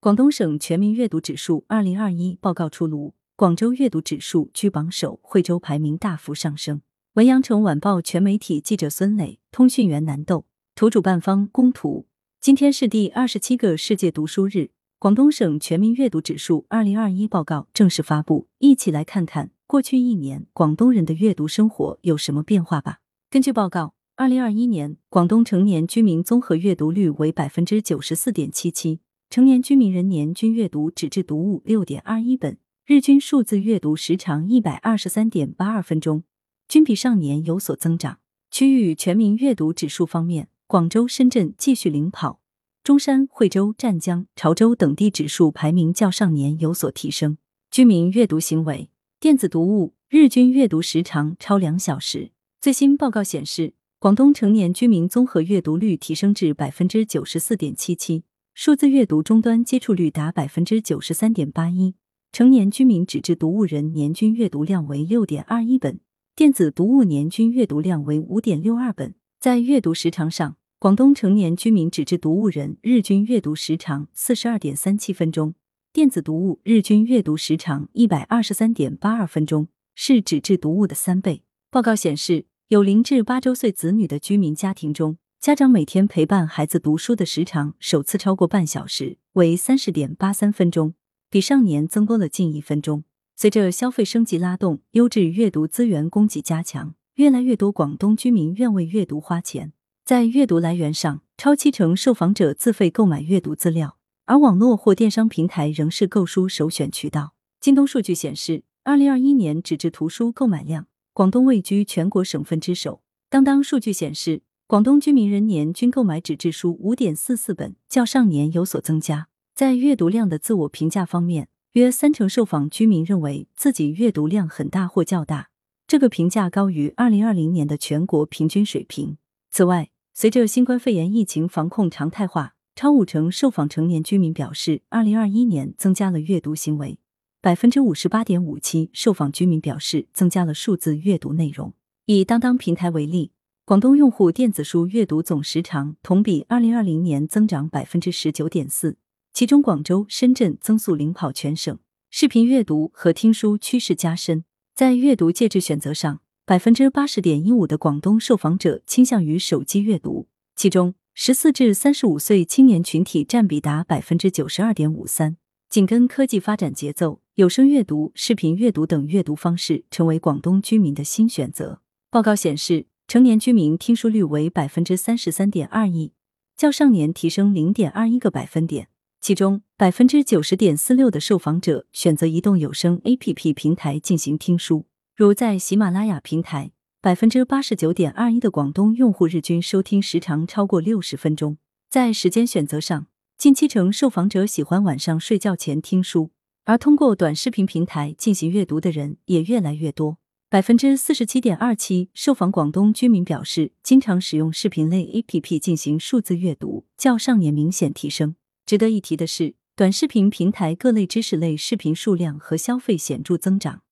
广东省全民阅读指数二零二一报告出炉，广州阅读指数居榜首，惠州排名大幅上升。文阳城晚报全媒体记者孙磊，通讯员南豆，图主办方供图。今天是第二十七个世界读书日，广东省全民阅读指数二零二一报告正式发布，一起来看看过去一年广东人的阅读生活有什么变化吧。根据报告，二零二一年广东成年居民综合阅读率为百分之九十四点七七。成年居民人年均阅读纸质读物六点二一本，日均数字阅读时长一百二十三点八二分钟，均比上年有所增长。区域全民阅读指数方面，广州、深圳继续领跑，中山、惠州、湛江、潮州等地指数排名较上年有所提升。居民阅读行为，电子读物日均阅读时长超两小时。最新报告显示，广东成年居民综合阅读率提升至百分之九十四点七七。数字阅读终端接触率达百分之九十三点八一，成年居民纸质读物人年均阅读量为六点二一本，电子读物年均阅读量为五点六二本。在阅读时长上，广东成年居民纸质读物人日均阅读时长四十二点三七分钟，电子读物日均阅读时长一百二十三点八二分钟，是纸质读物的三倍。报告显示，有零至八周岁子女的居民家庭中。家长每天陪伴孩子读书的时长首次超过半小时，为三十点八三分钟，比上年增多了近一分钟。随着消费升级拉动，优质阅读资源供给加强，越来越多广东居民愿为阅读花钱。在阅读来源上，超七成受访者自费购买阅读资料，而网络或电商平台仍是购书首选渠道。京东数据显示，二零二一年纸质图书购买量，广东位居全国省份之首。当当数据显示。广东居民人年均购买纸质书五点四四本，较上年有所增加。在阅读量的自我评价方面，约三成受访居民认为自己阅读量很大或较大，这个评价高于二零二零年的全国平均水平。此外，随着新冠肺炎疫情防控常态化，超五成受访成年居民表示，二零二一年增加了阅读行为。百分之五十八点五七受访居民表示，增加了数字阅读内容。以当当平台为例。广东用户电子书阅读总时长同比二零二零年增长百分之十九点四，其中广州、深圳增速领跑全省。视频阅读和听书趋势加深，在阅读介质选择上，百分之八十点一五的广东受访者倾向于手机阅读，其中十四至三十五岁青年群体占比达百分之九十二点五三。紧跟科技发展节奏，有声阅读、视频阅读等阅读方式成为广东居民的新选择。报告显示。成年居民听书率为百分之三十三点二一，较上年提升零点二一个百分点。其中，百分之九十点四六的受访者选择移动有声 A P P 平台进行听书，如在喜马拉雅平台，百分之八十九点二一的广东用户日均收听时长超过六十分钟。在时间选择上，近七成受访者喜欢晚上睡觉前听书，而通过短视频平台进行阅读的人也越来越多。百分之四十七点二七受访广东居民表示，经常使用视频类 A P P 进行数字阅读，较上年明显提升。值得一提的是，短视频平台各类知识类视频数量和消费显著增长。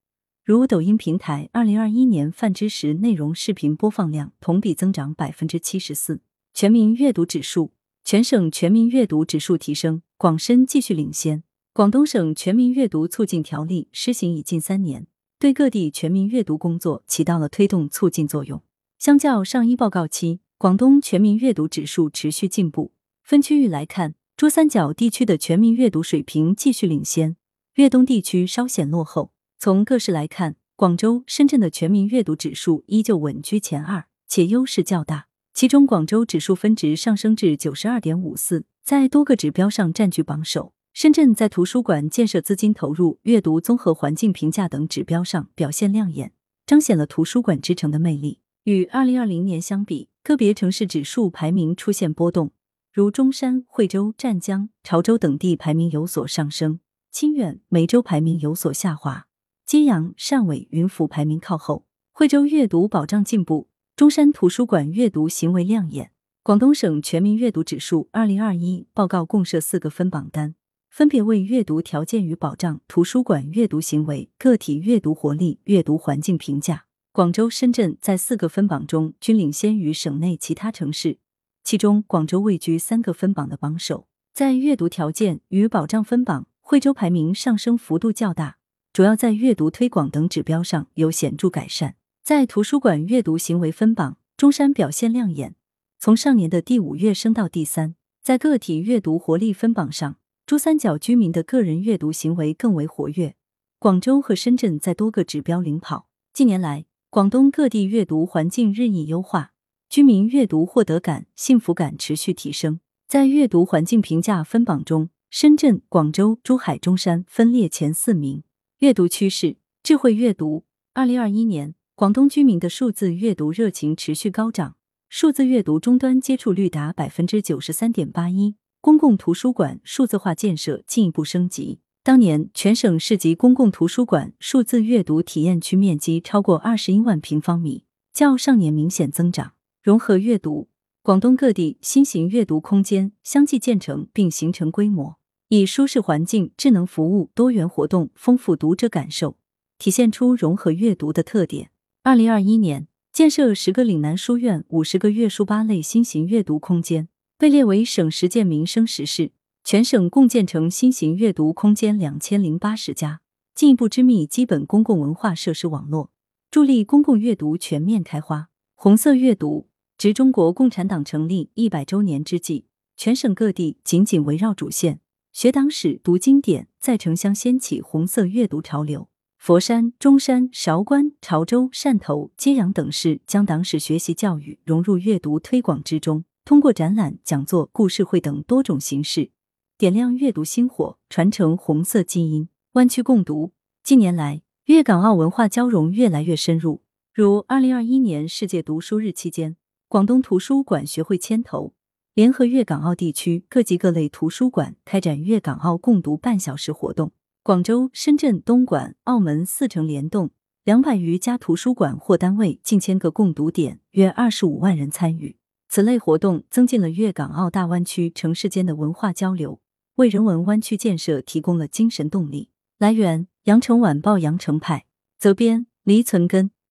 如抖音平台，二零二一年泛知识内容视频播放量同比增长百分之七十四。全民阅读指数，全省全民阅读指数提升，广深继续领先。广东省全民阅读促进条例施行已近三年。对各地全民阅读工作起到了推动促进作用。相较上一报告期，广东全民阅读指数持续进步。分区域来看，珠三角地区的全民阅读水平继续领先，粤东地区稍显落后。从各市来看，广州、深圳的全民阅读指数依旧稳居前二，且优势较大。其中，广州指数分值上升至九十二点五四，在多个指标上占据榜首。深圳在图书馆建设资金投入、阅读综合环境评价等指标上表现亮眼，彰显了图书馆之城的魅力。与二零二零年相比，个别城市指数排名出现波动，如中山、惠州、湛江、潮州等地排名有所上升，清远、梅州排名有所下滑，揭阳、汕尾、云浮排名靠后。惠州阅读保障进步，中山图书馆阅读行为亮眼。广东省全民阅读指数二零二一报告共设四个分榜单。分别为阅读条件与保障、图书馆阅读行为、个体阅读活力、阅读环境评价。广州、深圳在四个分榜中均领先于省内其他城市，其中广州位居三个分榜的榜首。在阅读条件与保障分榜，惠州排名上升幅度较大，主要在阅读推广等指标上有显著改善。在图书馆阅读行为分榜，中山表现亮眼，从上年的第五跃升到第三。在个体阅读活力分榜上，珠三角居民的个人阅读行为更为活跃，广州和深圳在多个指标领跑。近年来，广东各地阅读环境日益优化，居民阅读获得感、幸福感持续提升。在阅读环境评价分榜中，深圳、广州、珠海、中山分列前四名。阅读趋势，智慧阅读。二零二一年，广东居民的数字阅读热情持续高涨，数字阅读终端接触率达百分之九十三点八一，公共图书馆数字化建设进一步升级。当年，全省市级公共图书馆数字阅读体验区面积超过二十一万平方米，较上年明显增长。融合阅读，广东各地新型阅读空间相继建成并形成规模，以舒适环境、智能服务、多元活动丰富读者感受，体现出融合阅读的特点。二零二一年，建设十个岭南书院、五十个阅书吧类新型阅读空间，被列为省十件民生实事。全省共建成新型阅读空间两千零八十家，进一步织密基本公共文化设施网络，助力公共阅读全面开花。红色阅读，值中国共产党成立一百周年之际，全省各地紧紧围绕主线，学党史、读经典，在城乡掀起红色阅读潮流。佛山、中山、韶关、潮州、汕头、揭阳等市将党史学习教育融入阅读推广之中，通过展览、讲座、故事会等多种形式。点亮阅读星火，传承红色基因。湾区共读，近年来粤港澳文化交融越来越深入。如二零二一年世界读书日期间，广东图书馆学会牵头，联合粤港澳地区各级各类图书馆开展粤港澳共读半小时活动。广州、深圳、东莞、澳门四城联动，两百余家图书馆或单位，近千个共读点，约二十五万人参与。此类活动增进了粤港澳大湾区城市间的文化交流。为人文湾区建设提供了精神动力。来源：羊城晚报羊城派，责编：黎存根。